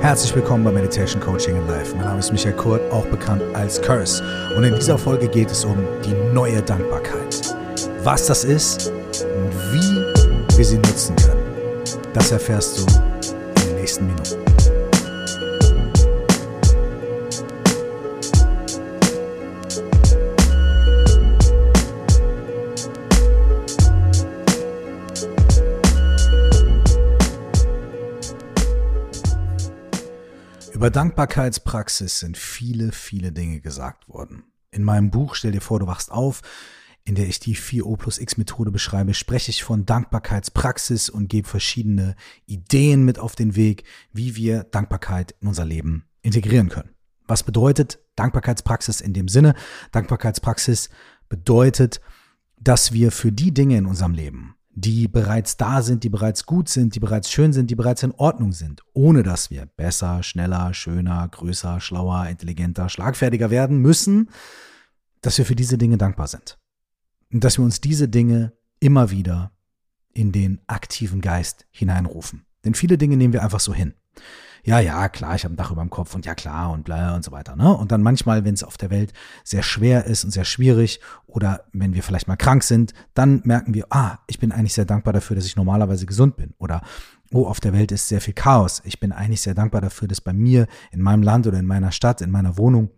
Herzlich willkommen bei Meditation Coaching in Life. Mein Name ist Michael Kurt, auch bekannt als Curse. Und in dieser Folge geht es um die neue Dankbarkeit. Was das ist und wie wir sie nutzen können, das erfährst du in den nächsten Minuten. Über Dankbarkeitspraxis sind viele, viele Dinge gesagt worden. In meinem Buch Stell dir vor, du wachst auf, in der ich die 4O plus X Methode beschreibe, spreche ich von Dankbarkeitspraxis und gebe verschiedene Ideen mit auf den Weg, wie wir Dankbarkeit in unser Leben integrieren können. Was bedeutet Dankbarkeitspraxis in dem Sinne? Dankbarkeitspraxis bedeutet, dass wir für die Dinge in unserem Leben, die bereits da sind, die bereits gut sind, die bereits schön sind, die bereits in Ordnung sind, ohne dass wir besser, schneller, schöner, größer, schlauer, intelligenter, schlagfertiger werden müssen, dass wir für diese Dinge dankbar sind. Und dass wir uns diese Dinge immer wieder in den aktiven Geist hineinrufen. Denn viele Dinge nehmen wir einfach so hin ja, ja, klar, ich habe ein Dach über dem Kopf und ja, klar und bla und so weiter. Ne? Und dann manchmal, wenn es auf der Welt sehr schwer ist und sehr schwierig oder wenn wir vielleicht mal krank sind, dann merken wir, ah, ich bin eigentlich sehr dankbar dafür, dass ich normalerweise gesund bin. Oder, oh, auf der Welt ist sehr viel Chaos. Ich bin eigentlich sehr dankbar dafür, dass bei mir, in meinem Land oder in meiner Stadt, in meiner Wohnung,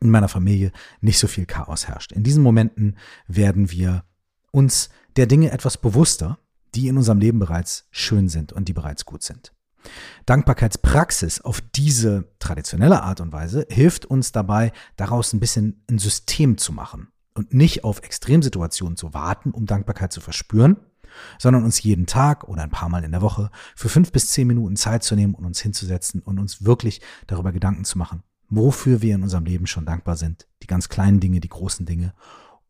in meiner Familie nicht so viel Chaos herrscht. In diesen Momenten werden wir uns der Dinge etwas bewusster, die in unserem Leben bereits schön sind und die bereits gut sind. Dankbarkeitspraxis auf diese traditionelle Art und Weise hilft uns dabei, daraus ein bisschen ein System zu machen und nicht auf Extremsituationen zu warten, um Dankbarkeit zu verspüren, sondern uns jeden Tag oder ein paar Mal in der Woche für fünf bis zehn Minuten Zeit zu nehmen und uns hinzusetzen und uns wirklich darüber Gedanken zu machen, wofür wir in unserem Leben schon dankbar sind, die ganz kleinen Dinge, die großen Dinge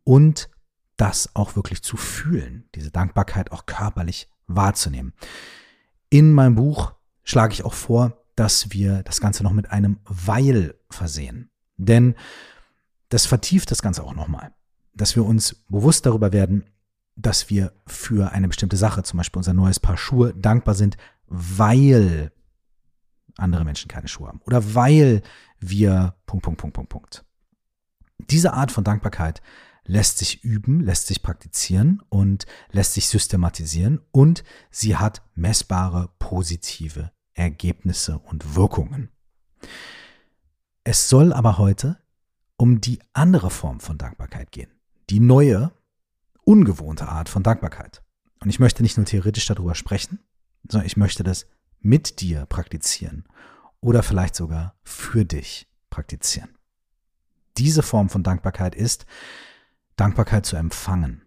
und das auch wirklich zu fühlen, diese Dankbarkeit auch körperlich wahrzunehmen. In meinem Buch schlage ich auch vor, dass wir das Ganze noch mit einem Weil versehen. Denn das vertieft das Ganze auch nochmal. Dass wir uns bewusst darüber werden, dass wir für eine bestimmte Sache, zum Beispiel unser neues Paar Schuhe, dankbar sind, weil andere Menschen keine Schuhe haben. Oder weil wir Punkt, Punkt, Punkt, Punkt, Punkt. Diese Art von Dankbarkeit lässt sich üben, lässt sich praktizieren und lässt sich systematisieren und sie hat messbare positive Ergebnisse und Wirkungen. Es soll aber heute um die andere Form von Dankbarkeit gehen, die neue, ungewohnte Art von Dankbarkeit. Und ich möchte nicht nur theoretisch darüber sprechen, sondern ich möchte das mit dir praktizieren oder vielleicht sogar für dich praktizieren. Diese Form von Dankbarkeit ist, Dankbarkeit zu empfangen.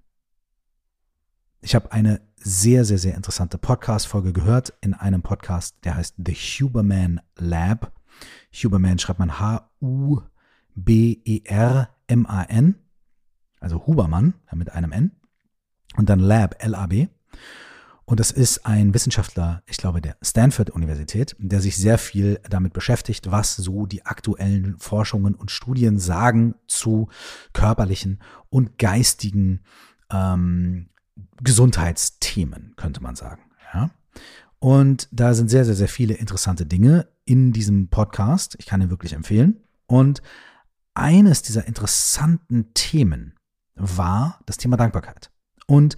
Ich habe eine sehr, sehr, sehr interessante Podcast-Folge gehört in einem Podcast, der heißt The Huberman Lab. Huberman schreibt man H-U-B-E-R-M-A-N, also Hubermann mit einem N. Und dann Lab, L-A-B. Und das ist ein Wissenschaftler, ich glaube, der Stanford-Universität, der sich sehr viel damit beschäftigt, was so die aktuellen Forschungen und Studien sagen zu körperlichen und geistigen ähm, Gesundheitsthemen, könnte man sagen. Ja? Und da sind sehr, sehr, sehr viele interessante Dinge in diesem Podcast. Ich kann ihn wirklich empfehlen. Und eines dieser interessanten Themen war das Thema Dankbarkeit. Und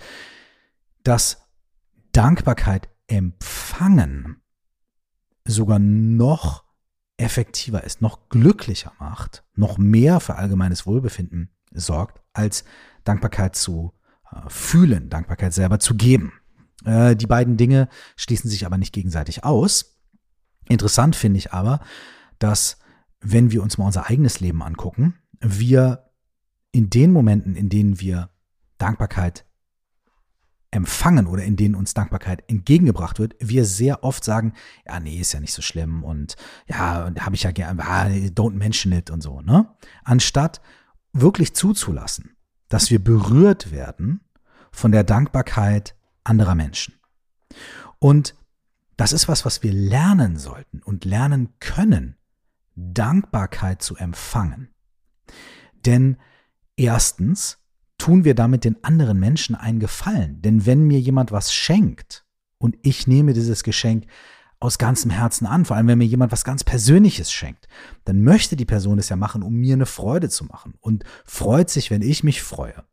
das Dankbarkeit empfangen sogar noch effektiver ist, noch glücklicher macht, noch mehr für allgemeines Wohlbefinden sorgt, als Dankbarkeit zu fühlen, Dankbarkeit selber zu geben. Äh, die beiden Dinge schließen sich aber nicht gegenseitig aus. Interessant finde ich aber, dass wenn wir uns mal unser eigenes Leben angucken, wir in den Momenten, in denen wir Dankbarkeit empfangen oder in denen uns Dankbarkeit entgegengebracht wird, wir sehr oft sagen, ja, nee, ist ja nicht so schlimm und ja, habe ich ja gerne, ah, don't mention it und so, ne? Anstatt wirklich zuzulassen, dass wir berührt werden von der Dankbarkeit anderer Menschen. Und das ist was, was wir lernen sollten und lernen können, Dankbarkeit zu empfangen. Denn erstens tun wir damit den anderen Menschen einen Gefallen. Denn wenn mir jemand was schenkt und ich nehme dieses Geschenk aus ganzem Herzen an. Vor allem, wenn mir jemand was ganz Persönliches schenkt, dann möchte die Person es ja machen, um mir eine Freude zu machen und freut sich, wenn ich mich freue.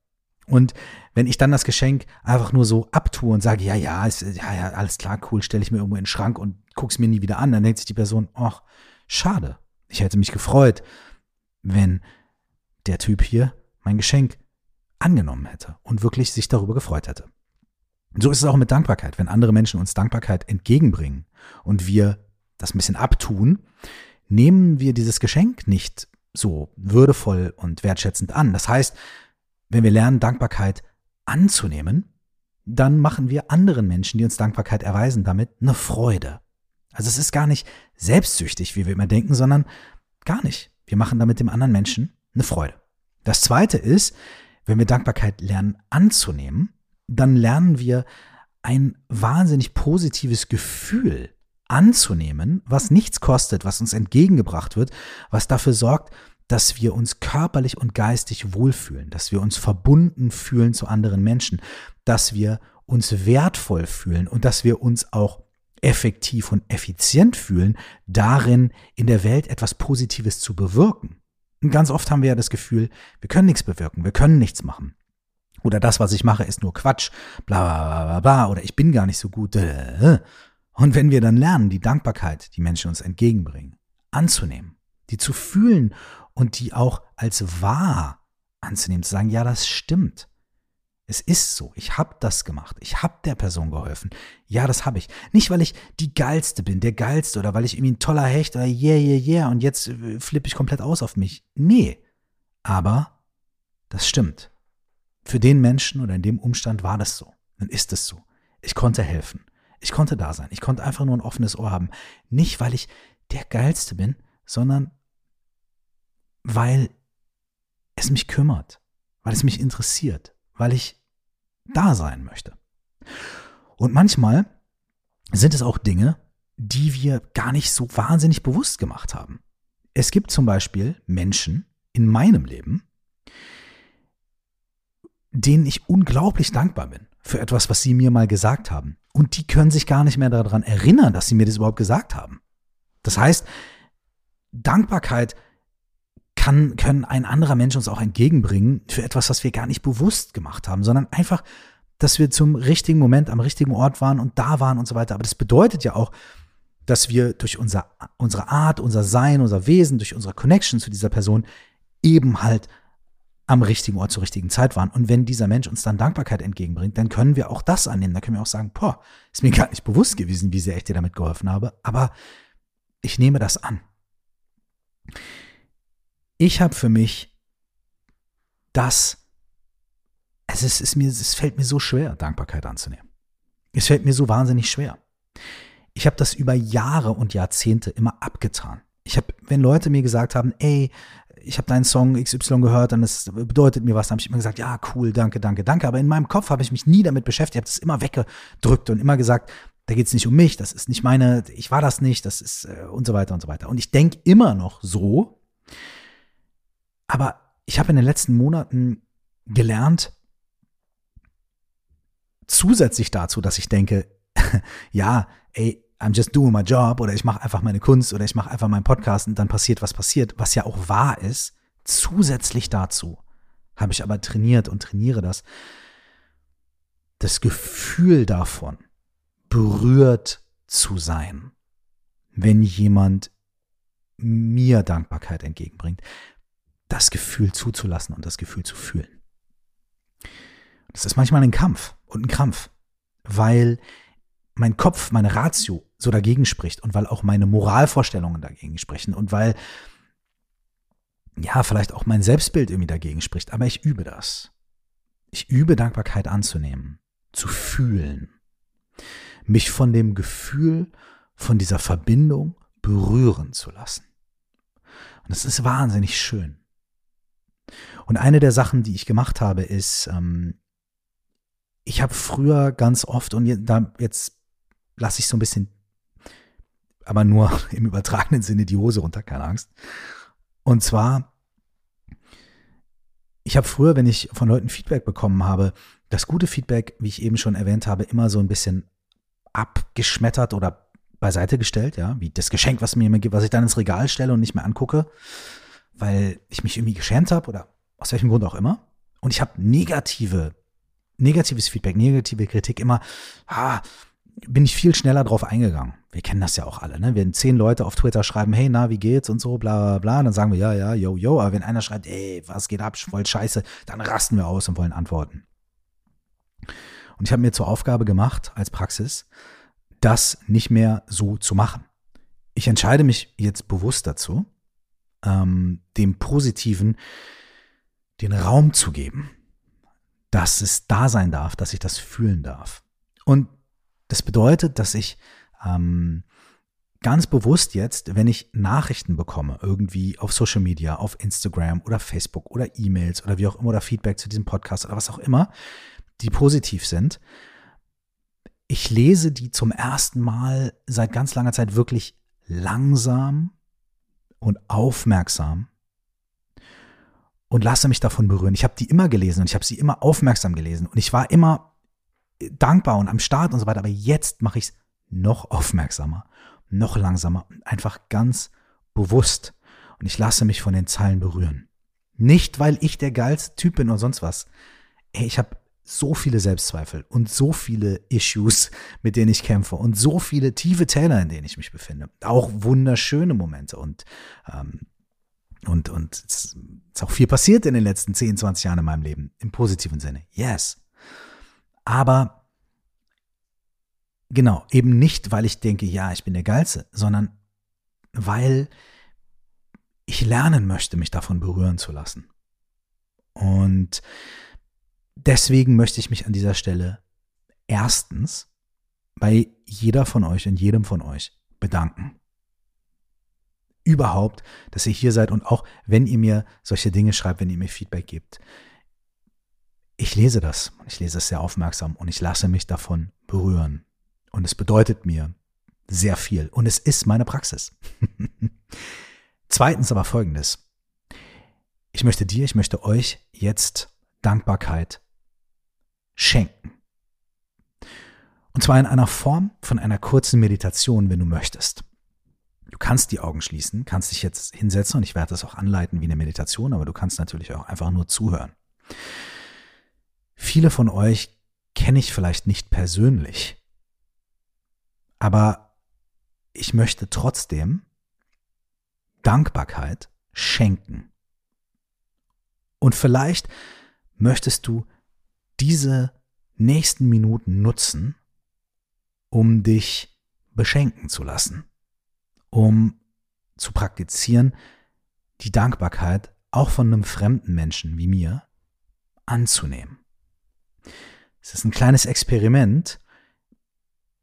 Und wenn ich dann das Geschenk einfach nur so abtue und sage, ja, ja, ist, ja, ja, alles klar, cool, stelle ich mir irgendwo in den Schrank und guck's mir nie wieder an, dann denkt sich die Person, ach, schade. Ich hätte mich gefreut, wenn der Typ hier mein Geschenk angenommen hätte und wirklich sich darüber gefreut hätte. So ist es auch mit Dankbarkeit. Wenn andere Menschen uns Dankbarkeit entgegenbringen und wir das ein bisschen abtun, nehmen wir dieses Geschenk nicht so würdevoll und wertschätzend an. Das heißt, wenn wir lernen, Dankbarkeit anzunehmen, dann machen wir anderen Menschen, die uns Dankbarkeit erweisen, damit eine Freude. Also es ist gar nicht selbstsüchtig, wie wir immer denken, sondern gar nicht. Wir machen damit dem anderen Menschen eine Freude. Das zweite ist, wenn wir Dankbarkeit lernen anzunehmen, dann lernen wir ein wahnsinnig positives Gefühl anzunehmen, was nichts kostet, was uns entgegengebracht wird, was dafür sorgt, dass wir uns körperlich und geistig wohlfühlen, dass wir uns verbunden fühlen zu anderen Menschen, dass wir uns wertvoll fühlen und dass wir uns auch effektiv und effizient fühlen, darin in der Welt etwas Positives zu bewirken. Und ganz oft haben wir ja das Gefühl, wir können nichts bewirken, wir können nichts machen. Oder das, was ich mache, ist nur Quatsch, bla bla bla bla, oder ich bin gar nicht so gut. Äh. Und wenn wir dann lernen, die Dankbarkeit, die Menschen uns entgegenbringen, anzunehmen, die zu fühlen und die auch als wahr anzunehmen, zu sagen, ja, das stimmt. Es ist so, ich habe das gemacht, ich habe der Person geholfen. Ja, das habe ich. Nicht, weil ich die geilste bin, der geilste oder weil ich irgendwie ein toller Hecht oder yeah, yeah, yeah und jetzt äh, flippe ich komplett aus auf mich. Nee, aber das stimmt. Für den Menschen oder in dem Umstand war das so. Dann ist es so. Ich konnte helfen. Ich konnte da sein. Ich konnte einfach nur ein offenes Ohr haben. Nicht, weil ich der Geilste bin, sondern weil es mich kümmert, weil es mich interessiert, weil ich da sein möchte. Und manchmal sind es auch Dinge, die wir gar nicht so wahnsinnig bewusst gemacht haben. Es gibt zum Beispiel Menschen in meinem Leben, denen ich unglaublich dankbar bin für etwas, was sie mir mal gesagt haben. Und die können sich gar nicht mehr daran erinnern, dass sie mir das überhaupt gesagt haben. Das heißt, Dankbarkeit kann, können ein anderer Mensch uns auch entgegenbringen für etwas, was wir gar nicht bewusst gemacht haben, sondern einfach, dass wir zum richtigen Moment am richtigen Ort waren und da waren und so weiter. Aber das bedeutet ja auch, dass wir durch unser, unsere Art, unser Sein, unser Wesen, durch unsere Connection zu dieser Person eben halt am richtigen Ort zur richtigen Zeit waren. Und wenn dieser Mensch uns dann Dankbarkeit entgegenbringt, dann können wir auch das annehmen. Da können wir auch sagen, boah, ist mir gar nicht bewusst gewesen, wie sehr ich dir damit geholfen habe, aber ich nehme das an. Ich habe für mich das, es, ist, mir, es fällt mir so schwer, Dankbarkeit anzunehmen. Es fällt mir so wahnsinnig schwer. Ich habe das über Jahre und Jahrzehnte immer abgetan. Ich habe, wenn Leute mir gesagt haben, ey, ich habe deinen Song XY gehört und es bedeutet mir was, dann habe ich immer gesagt, ja, cool, danke, danke, danke. Aber in meinem Kopf habe ich mich nie damit beschäftigt, habe das immer weggedrückt und immer gesagt, da geht es nicht um mich, das ist nicht meine, ich war das nicht, das ist äh, und so weiter und so weiter. Und ich denke immer noch so, aber ich habe in den letzten Monaten gelernt, zusätzlich dazu, dass ich denke, ja, ey, I'm just doing my job oder ich mache einfach meine Kunst oder ich mache einfach meinen Podcast und dann passiert, was passiert, was ja auch wahr ist. Zusätzlich dazu habe ich aber trainiert und trainiere das. Das Gefühl davon, berührt zu sein, wenn jemand mir Dankbarkeit entgegenbringt, das Gefühl zuzulassen und das Gefühl zu fühlen. Das ist manchmal ein Kampf und ein Krampf, weil mein Kopf, meine Ratio so dagegen spricht und weil auch meine Moralvorstellungen dagegen sprechen und weil ja, vielleicht auch mein Selbstbild irgendwie dagegen spricht, aber ich übe das. Ich übe Dankbarkeit anzunehmen, zu fühlen, mich von dem Gefühl, von dieser Verbindung berühren zu lassen. Und das ist wahnsinnig schön. Und eine der Sachen, die ich gemacht habe, ist, ähm, ich habe früher ganz oft, und jetzt lasse ich so ein bisschen, aber nur im übertragenen Sinne die Hose runter, keine Angst. Und zwar, ich habe früher, wenn ich von Leuten Feedback bekommen habe, das gute Feedback, wie ich eben schon erwähnt habe, immer so ein bisschen abgeschmettert oder beiseite gestellt, ja, wie das Geschenk, was mir jemand gibt, was ich dann ins Regal stelle und nicht mehr angucke, weil ich mich irgendwie geschämt habe oder aus welchem Grund auch immer. Und ich habe negative, negatives Feedback, negative Kritik immer, ah, bin ich viel schneller drauf eingegangen. Wir kennen das ja auch alle, ne? Wenn zehn Leute auf Twitter schreiben, hey, na, wie geht's und so, bla, bla, bla, dann sagen wir, ja, ja, yo, yo. Aber wenn einer schreibt, ey, was geht ab, voll scheiße, dann rasten wir aus und wollen antworten. Und ich habe mir zur Aufgabe gemacht, als Praxis, das nicht mehr so zu machen. Ich entscheide mich jetzt bewusst dazu, ähm, dem Positiven den Raum zu geben, dass es da sein darf, dass ich das fühlen darf. Und das bedeutet, dass ich ähm, ganz bewusst jetzt, wenn ich Nachrichten bekomme, irgendwie auf Social Media, auf Instagram oder Facebook oder E-Mails oder wie auch immer oder Feedback zu diesem Podcast oder was auch immer, die positiv sind, ich lese die zum ersten Mal seit ganz langer Zeit wirklich langsam und aufmerksam und lasse mich davon berühren. Ich habe die immer gelesen und ich habe sie immer aufmerksam gelesen und ich war immer dankbar und am Start und so weiter, aber jetzt mache ich es noch aufmerksamer, noch langsamer und einfach ganz bewusst und ich lasse mich von den Zeilen berühren. Nicht, weil ich der geilste Typ bin oder sonst was. Ey, ich habe so viele Selbstzweifel und so viele Issues, mit denen ich kämpfe und so viele tiefe Täler, in denen ich mich befinde. Auch wunderschöne Momente und ähm, und und es ist auch viel passiert in den letzten 10, 20 Jahren in meinem Leben im positiven Sinne. Yes. Aber genau, eben nicht, weil ich denke, ja, ich bin der geilste, sondern weil ich lernen möchte, mich davon berühren zu lassen. Und deswegen möchte ich mich an dieser Stelle erstens bei jeder von euch und jedem von euch bedanken. Überhaupt, dass ihr hier seid und auch wenn ihr mir solche Dinge schreibt, wenn ihr mir Feedback gebt. Ich lese das und ich lese es sehr aufmerksam und ich lasse mich davon berühren. Und es bedeutet mir sehr viel und es ist meine Praxis. Zweitens aber folgendes. Ich möchte dir, ich möchte euch jetzt Dankbarkeit schenken. Und zwar in einer Form von einer kurzen Meditation, wenn du möchtest. Du kannst die Augen schließen, kannst dich jetzt hinsetzen und ich werde das auch anleiten wie eine Meditation, aber du kannst natürlich auch einfach nur zuhören. Viele von euch kenne ich vielleicht nicht persönlich, aber ich möchte trotzdem Dankbarkeit schenken. Und vielleicht möchtest du diese nächsten Minuten nutzen, um dich beschenken zu lassen, um zu praktizieren, die Dankbarkeit auch von einem fremden Menschen wie mir anzunehmen. Es ist ein kleines Experiment.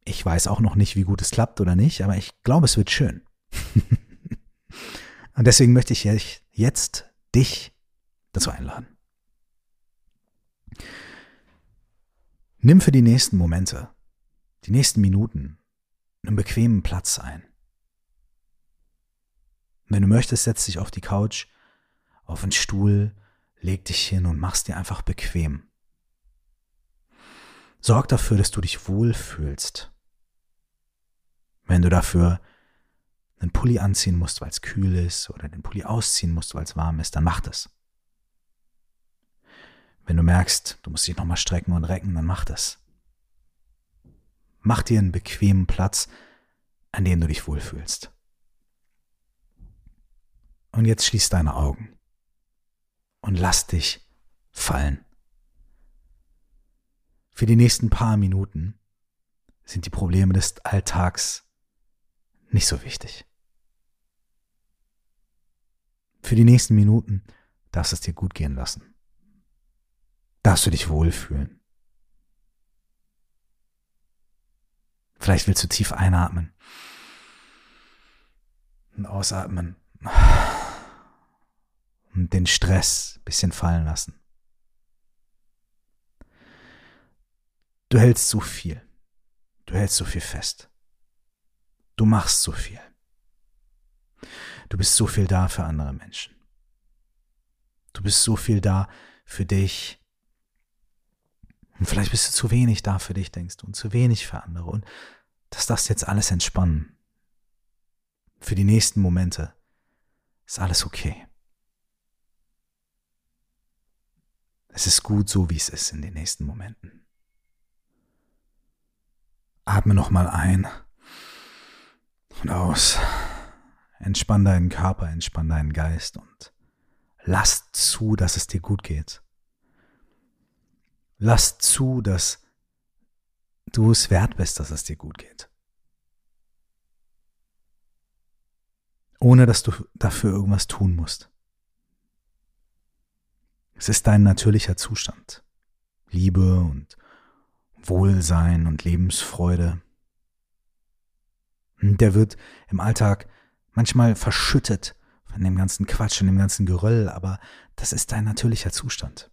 Ich weiß auch noch nicht, wie gut es klappt oder nicht, aber ich glaube, es wird schön. Und deswegen möchte ich jetzt dich dazu einladen. Nimm für die nächsten Momente, die nächsten Minuten, einen bequemen Platz ein. Wenn du möchtest, setz dich auf die Couch, auf einen Stuhl, leg dich hin und mach's dir einfach bequem. Sorg dafür, dass du dich wohlfühlst. Wenn du dafür einen Pulli anziehen musst, weil es kühl ist, oder den Pulli ausziehen musst, weil es warm ist, dann mach das. Wenn du merkst, du musst dich nochmal strecken und recken, dann mach das. Mach dir einen bequemen Platz, an dem du dich wohlfühlst. Und jetzt schließ deine Augen und lass dich fallen. Für die nächsten paar Minuten sind die Probleme des Alltags nicht so wichtig. Für die nächsten Minuten darfst du es dir gut gehen lassen darfst du dich wohlfühlen. Vielleicht willst du tief einatmen und ausatmen und den Stress ein bisschen fallen lassen. Du hältst so viel. Du hältst so viel fest. Du machst so viel. Du bist so viel da für andere Menschen. Du bist so viel da für dich und vielleicht bist du zu wenig da für dich, denkst du, und zu wenig für andere. Und das darfst jetzt alles entspannen. Für die nächsten Momente ist alles okay. Es ist gut so, wie es ist in den nächsten Momenten. Atme nochmal ein und aus. Entspann deinen Körper, entspann deinen Geist und lass zu, dass es dir gut geht. Lass zu, dass du es wert bist, dass es dir gut geht. Ohne dass du dafür irgendwas tun musst. Es ist dein natürlicher Zustand. Liebe und Wohlsein und Lebensfreude. Der wird im Alltag manchmal verschüttet von dem ganzen Quatsch und dem ganzen Geröll, aber das ist dein natürlicher Zustand.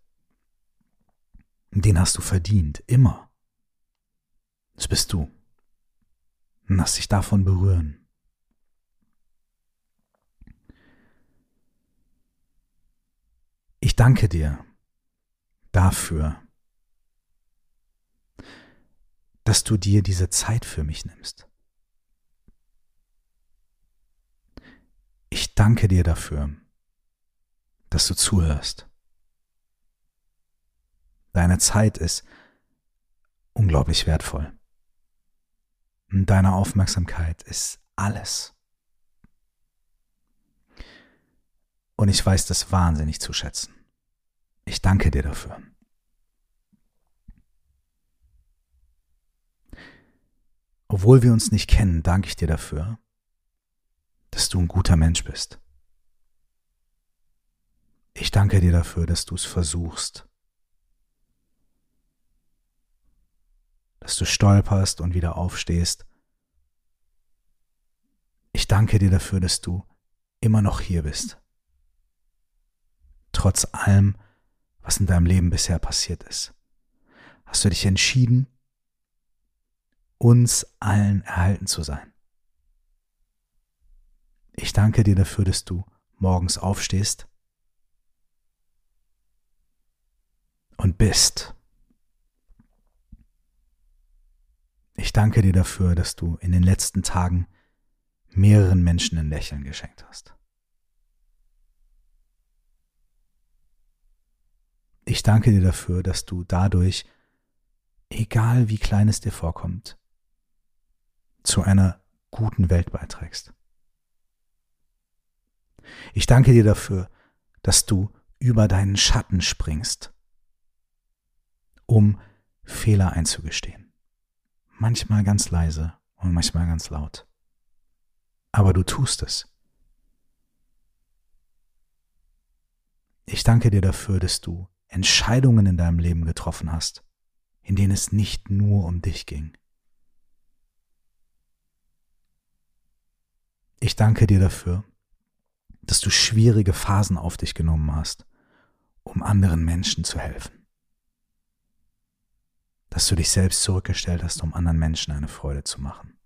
Den hast du verdient, immer. Das bist du. Lass dich davon berühren. Ich danke dir dafür, dass du dir diese Zeit für mich nimmst. Ich danke dir dafür, dass du zuhörst. Deine Zeit ist unglaublich wertvoll. Und deine Aufmerksamkeit ist alles. Und ich weiß das wahnsinnig zu schätzen. Ich danke dir dafür. Obwohl wir uns nicht kennen, danke ich dir dafür, dass du ein guter Mensch bist. Ich danke dir dafür, dass du es versuchst, dass du stolperst und wieder aufstehst. Ich danke dir dafür, dass du immer noch hier bist, trotz allem, was in deinem Leben bisher passiert ist. Hast du dich entschieden, uns allen erhalten zu sein. Ich danke dir dafür, dass du morgens aufstehst und bist. Ich danke dir dafür, dass du in den letzten Tagen mehreren Menschen ein Lächeln geschenkt hast. Ich danke dir dafür, dass du dadurch, egal wie klein es dir vorkommt, zu einer guten Welt beiträgst. Ich danke dir dafür, dass du über deinen Schatten springst, um Fehler einzugestehen. Manchmal ganz leise und manchmal ganz laut. Aber du tust es. Ich danke dir dafür, dass du Entscheidungen in deinem Leben getroffen hast, in denen es nicht nur um dich ging. Ich danke dir dafür, dass du schwierige Phasen auf dich genommen hast, um anderen Menschen zu helfen. Dass du dich selbst zurückgestellt hast, um anderen Menschen eine Freude zu machen.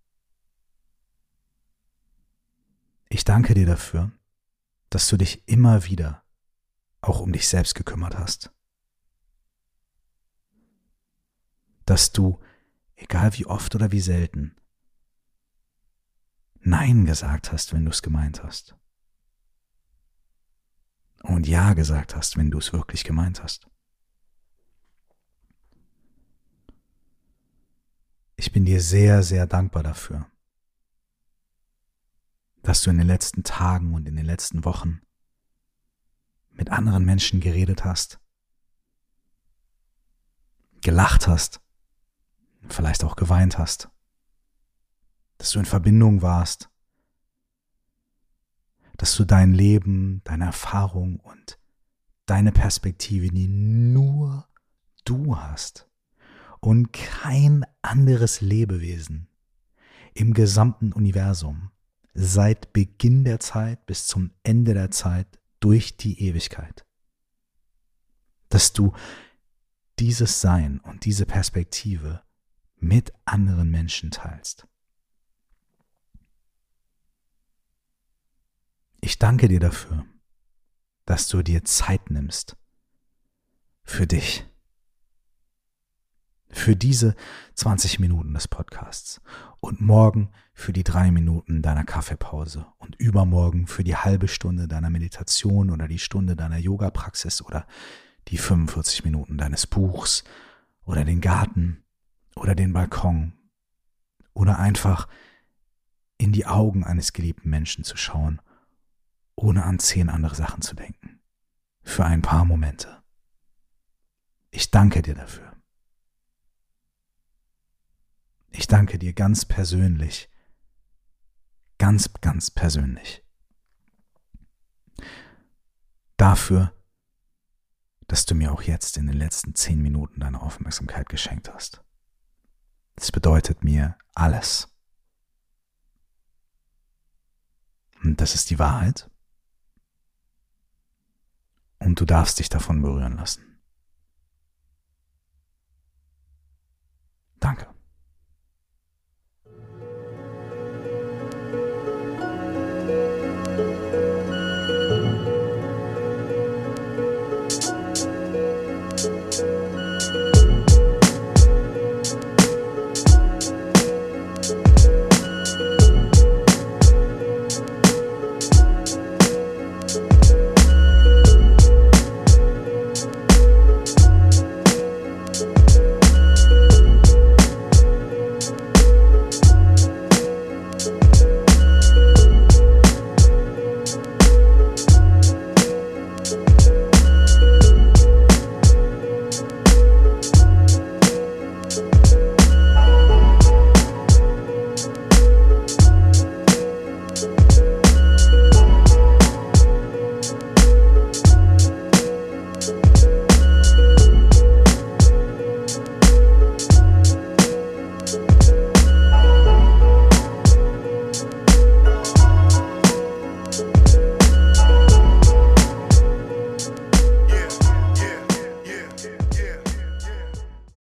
Ich danke dir dafür, dass du dich immer wieder auch um dich selbst gekümmert hast. Dass du, egal wie oft oder wie selten, Nein gesagt hast, wenn du es gemeint hast und Ja gesagt hast, wenn du es wirklich gemeint hast. Ich bin dir sehr, sehr dankbar dafür, dass du in den letzten Tagen und in den letzten Wochen mit anderen Menschen geredet hast, gelacht hast, vielleicht auch geweint hast, dass du in Verbindung warst dass du dein Leben, deine Erfahrung und deine Perspektive, die nur du hast und kein anderes Lebewesen im gesamten Universum seit Beginn der Zeit bis zum Ende der Zeit durch die Ewigkeit. Dass du dieses Sein und diese Perspektive mit anderen Menschen teilst. Ich danke dir dafür, dass du dir Zeit nimmst für dich. Für diese 20 Minuten des Podcasts und morgen für die drei Minuten deiner Kaffeepause und übermorgen für die halbe Stunde deiner Meditation oder die Stunde deiner Yoga-Praxis oder die 45 Minuten deines Buchs oder den Garten oder den Balkon oder einfach in die Augen eines geliebten Menschen zu schauen, ohne an zehn andere Sachen zu denken. Für ein paar Momente. Ich danke dir dafür. Ich danke dir ganz persönlich, ganz, ganz persönlich dafür, dass du mir auch jetzt in den letzten zehn Minuten deine Aufmerksamkeit geschenkt hast. Es bedeutet mir alles. Und das ist die Wahrheit. Und du darfst dich davon berühren lassen.